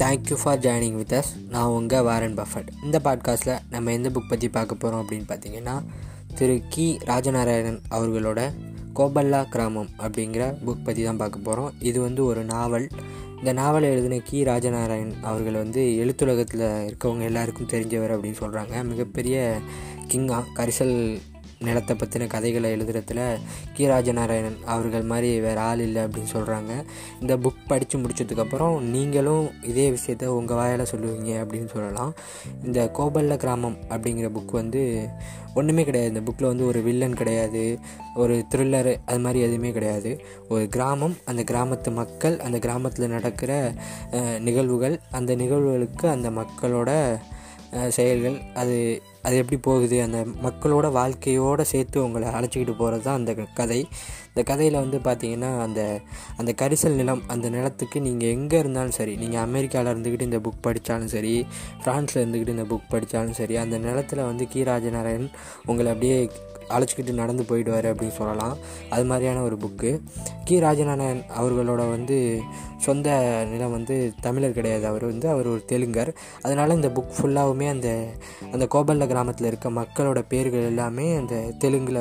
Thank you for joining with us நான் உங்கள் Warren Buffett இந்த பாட்காஸ்ட்டில் நம்ம எந்த புக் பற்றி பார்க்க போகிறோம் அப்படின்னு பார்த்தீங்கன்னா திரு கி. ராஜநாராயணன் அவர்களோட கோபல்லா கிராமம் அப்படிங்கிற புக் பற்றி தான் பார்க்க போகிறோம் இது வந்து ஒரு நாவல். இந்த நாவலை எழுதின கி. ராஜநாராயண் அவர்கள் வந்து எழுத்துலகத்தில் இருக்கவங்க எல்லாருக்கும் தெரிஞ்சவர் அப்படின்னு சொல்கிறாங்க மிகப்பெரிய கிங்கா கரிசல் நிலத்தை பற்றின கதைகளை எழுதுறதுல கீராஜநாராயணன் அவர்கள் மாதிரி வேறு ஆள் இல்லை அப்படின்னு சொல்கிறாங்க இந்த புக் படித்து முடிச்சதுக்கப்புறம் நீங்களும் இதே விஷயத்த உங்கள் வாயால் சொல்லுவீங்க அப்படின்னு சொல்லலாம். இந்த கோபல்ல கிராமம் அப்படிங்கிற புக் வந்து ஒன்றுமே கிடையாது. இந்த புக்கில் வந்து ஒரு வில்லன் கிடையாது. ஒரு த்ரில்லர் அது மாதிரி எதுவுமே கிடையாது. ஒரு கிராமம் அந்த கிராமத்து மக்கள் அந்த கிராமத்தில் நடக்கிற நிகழ்வுகள் அந்த நிகழ்வுகளுக்கு அந்த மக்களோட செயல்கள் அது அது எப்படி போகுது? அந்த மக்களோட வாழ்க்கையோடு சேர்த்து உங்களை அழைச்சிக்கிட்டு போகிறது தான் அந்த கதை. இந்த கதையில் வந்து பார்த்தீங்கன்னா அந்த அந்த கரிசல் நிலம் அந்த நிலத்துக்கு நீங்கள் எங்கே இருந்தாலும் சரி நீங்கள் அமெரிக்காவில் இருந்துக்கிட்டு இந்த புக் படித்தாலும் சரி ஃப்ரான்ஸில் இருந்துக்கிட்டு இந்த புக் படித்தாலும் சரி அந்த நிலத்தில் வந்து கீராஜ ராஜநாராயணன் உங்களை அப்படியே அழைச்சிக்கிட்டு நடந்து போயிடுவார் அப்படின்னு சொல்லலாம். அது மாதிரியான ஒரு புக்கு கி. ராஜநாதன் அவர்களோட வந்து சொந்த நிலம் வந்து தமிழர் கிடையாது. அவர் வந்து அவர் ஒரு தெலுங்கர். அதனால் இந்த புக் ஃபுல்லாகவுமே அந்த அந்த கோபல்ல கிராமத்தில் இருக்க மக்களோட பேர்கள் எல்லாமே அந்த தெலுங்கில்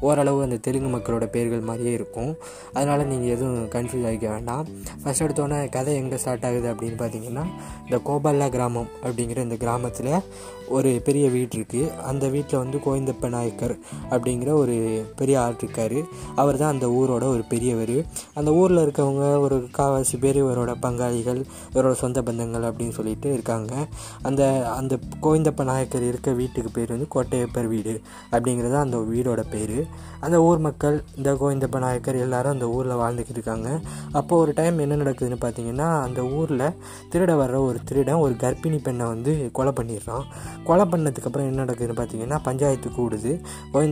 ஓரளவு அந்த தெலுங்கு மக்களோட பேர்கள் மாதிரியே இருக்கும். அதனால் நீங்கள் எதுவும் கன்ஃபியூஸ் ஆகிக்க வேண்டாம். ஃபஸ்ட் எடுத்தோன்னே கதை எங்கே ஸ்டார்ட் ஆகுது அப்படின்னு பார்த்தீங்கன்னா இந்த கோபல்லா கிராமம் அப்படிங்கிற இந்த கிராமத்தில் ஒரு பெரிய வீடு இருக்குது அந்த வீட்டில் வந்து கோவிந்தப்ப நாயக்கர் அப்படிங்கிற ஒரு பெரிய ஆள் இருக்கார். அவர் தான் அந்த ஊரோட ஒரு பெரியவர். அந்த ஊரில் இருக்கவங்க ஒரு காவாசி பேர் இவரோட பங்காளிகள் இவரோட சொந்த பந்தங்கள் அப்படின்னு சொல்லிட்டு இருக்காங்க. அந்த அந்த கோவிந்தப்ப நாயக்கர் இருக்க வீட்டுக்கு பேர் வந்து கோட்டையப்பர் வீடு அப்படிங்கிறது அந்த வீடோட பேர். அந்த ஊர் மக்கள் இந்த கோவிந்தப்ப நாயக்கர் எல்லாரும் அந்த ஊரில் வாழ்ந்துக்கிட்டு இருக்காங்க. அப்போ ஒரு டைம் என்ன நடக்குதுன்னு பார்த்தீங்கன்னா அந்த ஊரில் திருட வர்ற ஒரு திருடன் ஒரு கர்ப்பிணி பெண்ணை வந்து கொலை பண்ணிடுறான். கொலை பண்ணதுக்கப்புறம் என்ன நடக்குதுன்னு பார்த்தீங்கன்னா பஞ்சாயத்து கூடுது.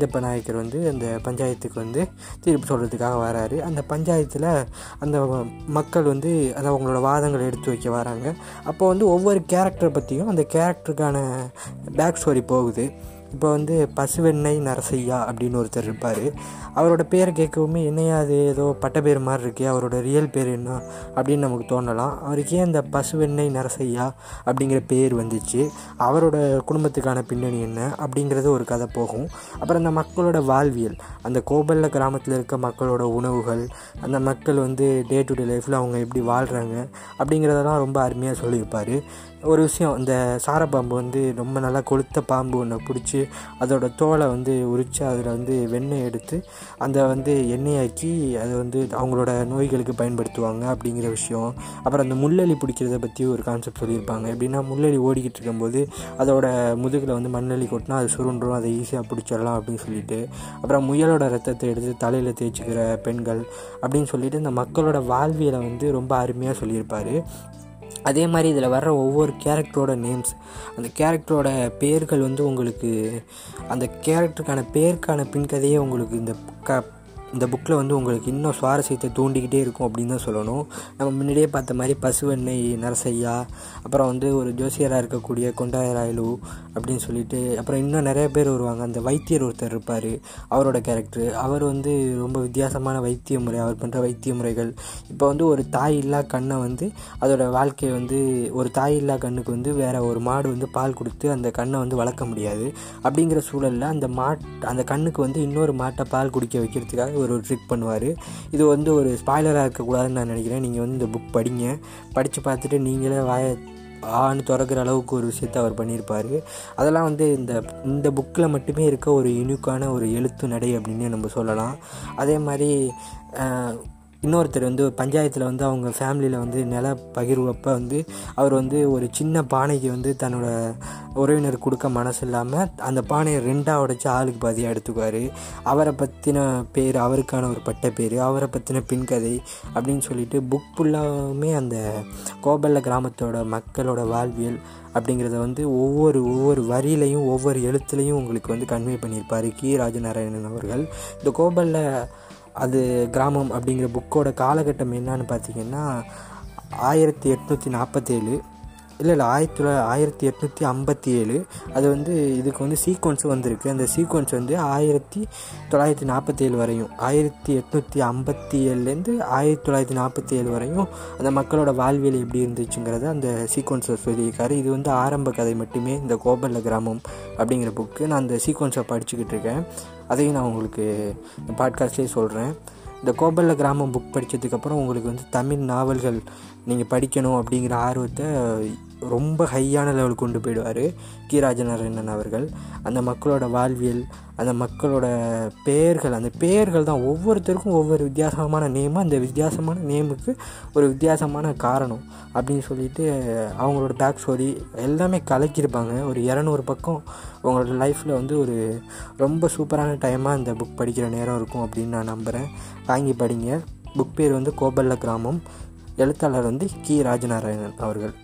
கோவிந்தப்ப நாயக்கர் வந்து அந்த பஞ்சாயத்துக்கு வந்து தீர்ப்பு சொல்கிறதுக்காக வராரு. அந்த பஞ்சாயத்தில் அந்த மக்கள் வந்து அந்த அவங்களோட வாதங்களை எடுத்து வைக்க வராங்க. அப்போ வந்து ஒவ்வொரு கேரக்டரை பற்றியும் அந்த கேரக்டருக்கான பேக் ஸ்டோரி போகுது. இப்போ வந்து பசுவெண்ணெய் நரசையா அப்படின்னு ஒருத்தர் இருப்பார். அவரோட பேர் கேட்கவுமே என்னையா அது ஏதோ பட்ட பேர் மாதிரி இருக்கே அவரோட ரியல் பேர் என்ன? அப்படின்னு நமக்கு தோணலாம். அவருக்கு ஏன் இந்த பசுவெண்ணெய் நரசையா அப்படிங்கிற பேர் வந்துச்சு. அவரோட குடும்பத்துக்கான பின்னணி என்ன? அப்படிங்கிறது ஒரு கதை போகும். அப்புறம் அந்த மக்களோட வாழ்வியல் அந்த கோபல்ல கிராமத்தில் இருக்க மக்களோட உணவுகள் அந்த மக்கள் வந்து டே டு டே லைஃப்பில் அவங்க எப்படி வாழ்கிறாங்க அப்படிங்கிறதெல்லாம் ரொம்ப அருமையாக சொல்லியிருப்பார். ஒரு விஷயம் இந்த பாம்பு வந்து ரொம்ப நல்லா கொளுத்த பாம்பு ஒன்று பிடிச்சி அதோட தோலை வந்து உரித்து அதில் வந்து வெண்ணெய் எடுத்து அந்த வந்து எண்ணெயாக்கி அதை வந்து அவங்களோட நோய்களுக்கு பயன்படுத்துவாங்க அப்படிங்கிற விஷயம். அப்புறம் அந்த முள்ளலி பிடிக்கிறத பற்றி ஒரு கான்செப்ட் சொல்லியிருப்பாங்க. எப்படின்னா முள்ளலி ஓடிக்கிட்டு இருக்கும்போது அதோட முதுகில் வந்து மண்ணலி கொட்டினா அது சுருண்டும் அதை ஈஸியாக பிடிச்சிடலாம் அப்படின்னு சொல்லிட்டு. அப்புறம் முயலோட ரத்தத்தை எடுத்து தலையில் தேய்ச்சிக்கிற பெண்கள் அப்படின்னு சொல்லிட்டு இந்த மக்களோட வாழ்வியலை வந்து ரொம்ப அருமையாக சொல்லியிருப்பார். அதே மாதிரி இதில் வர்ற ஒவ்வொரு கேரக்டரோட நேம்ஸ் அந்த கேரக்டரோட பேர்கள் வந்து உங்களுக்கு அந்த கேரக்டருக்கான பேருக்கான பின்கதையே உங்களுக்கு இந்த க இந்த புக்கில் வந்து உங்களுக்கு இன்னும் சுவாரஸ்யத்தை தூண்டிக்கிட்டே இருக்கும் அப்படின்னு தான் சொல்லணும். நம்ம முன்னாடியே பார்த்த மாதிரி பசுவெண்ணெய் நரசையா அப்புறம் வந்து ஒரு ஜோசியராக இருக்கக்கூடிய கொண்டாயராயலு அப்படின்னு சொல்லிட்டு அப்புறம் இன்னும் நிறைய பேர் வருவாங்க. அந்த வைத்தியர் ஒருத்தர் இருப்பார் அவரோட கேரக்டர் அவர் வந்து ரொம்ப வித்தியாசமான வைத்திய முறை அவர் பண்ணுற வைத்திய முறைகள். இப்போ வந்து ஒரு தாய் இல்லா கண்ணை வந்து அதோட வாழ்க்கையை வந்து ஒரு தாய் இல்லா கண்ணுக்கு வந்து வேறு ஒரு மாடு வந்து பால் கொடுத்து அந்த கண்ணை வந்து வளர்க்க முடியாது. அப்படிங்கிற சூழலில் அந்த மாட் அந்த கண்ணுக்கு வந்து இன்னொரு மாட்டை பால் குடிக்க வைக்கிறதுக்காக ஒரு ட்ரிக் பண்ணுவார். இது வந்து ஒரு ஸ்பாய்லராக இருக்கக்கூடாதுன்னு நான் நினைக்கிறேன். நீங்கள் வந்து இந்த புக் படிங்க. படித்து பார்த்துட்டு நீங்களே வாய ஆன்னு திறக்கிற அளவுக்கு ஒரு விஷயத்த அவர் பண்ணியிருப்பார். அதெல்லாம் வந்து இந்த இந்த புக்கில் மட்டுமே இருக்க ஒரு யூனிக்கான ஒரு எழுத்து நடை அப்படின்னு நம்ம சொல்லலாம். அதே மாதிரி இன்னொருத்தர் வந்து பஞ்சாயத்தில் வந்து அவங்க ஃபேமிலியில் வந்து நில பகிர்வப்ப வந்து அவர் வந்து ஒரு சின்ன பானைக்கு வந்து தன்னோட உறவினர் கொடுக்க மனசு இல்லாமல் அந்த பானையை ரெண்டாக உடைச்சி ஆளுக்கு பாதியாக எடுத்துக்குவார். அவரை பற்றின பேர் அவருக்கான ஒரு பட்ட பேர் அவரை பற்றின பின்கதை அப்படின்னு சொல்லிட்டு புக் ஃபுல்லாகவுமே அந்த கோபல்ல கிராமத்தோட மக்களோட வாழ்வியல் அப்படிங்கிறத வந்து ஒவ்வொரு ஒவ்வொரு வரியிலையும் ஒவ்வொரு எழுத்துலையும் உங்களுக்கு வந்து கன்வே பண்ணியிருப்பார் கி. ராஜநாராயணன் அவர்கள். இந்த கோபல்ல அது கிராமம் அப்படிங்கிற புக்கோட காலகட்டம் என்னன்னு பார்த்தீங்கன்னா ஆயிரத்தி எட்நூற்றி நாற்பத்தேழு. இல்லை இல்லை ஆயிரத்தி தொள்ளாயிர ஆயிரத்தி எட்நூற்றி ஐம்பத்தி ஏழு அது வந்து இதுக்கு வந்து சீக்வன்ஸ் வந்திருக்கு. அந்த சீக்வன்ஸ் வந்து ஆயிரத்தி தொள்ளாயிரத்தி நாற்பத்தி ஏழு வரையும். ஆயிரத்தி எட்நூற்றி ஐம்பத்தி ஏழுலேருந்து ஆயிரத்தி தொள்ளாயிரத்தி நாற்பத்தி ஏழு வரையும் அந்த மக்களோட வாழ்வியல் எப்படி இருந்துச்சுங்கிறத அந்த சீக்வன்ஸை சொல்லியிருக்காரு. இது வந்து ஆரம்ப கதை மட்டுமே இந்த கோபல்ல கிராமம் அப்படிங்கிற புக்கு நான் அந்த சீக்வன்ஸை படிச்சுக்கிட்டு இருக்கேன். அதையும் நான் உங்களுக்கு இந்த பாட்காஸ்ட்லேயே சொல்கிறேன் இந்த கோபல்ல கிராமம் புக் படித்ததுக்கப்புறம் உங்களுக்கு வந்து தமிழ் நாவல்கள் நீங்கள் படிக்கணும் அப்படிங்கிற ஆர்வத்தை ரொம்ப ஹையான லெவல் கொண்டு போயிடுவார். கீராஜநாராயணன் அவர்கள். அந்த மக்களோட வாழ்வியல் அந்த மக்களோட பெயர்கள் அந்த பெயர்கள் தான் ஒவ்வொருத்தருக்கும் ஒவ்வொரு வித்தியாசமான நேமு அந்த வித்தியாசமான நேமுக்கு ஒரு வித்தியாசமான காரணம் அப்படின்னு சொல்லிட்டு அவங்களோட பேக் ஸ்டோரி எல்லாமே கலக்கியிருப்பாங்க. ஒரு இரநூறு பக்கம் உங்களோட லைஃப்பில் வந்து ஒரு ரொம்ப சூப்பரான டைமாக இந்த புக் படிக்கிற நேரம் இருக்கும் அப்படின்னு நான் நம்புகிறேன் வாங்கி படிங்க. புக் பேர் வந்து கோபல்ல கிராமம். எழுத்தாளர் வந்து கி. ராஜநாராயணன் அவர்கள்.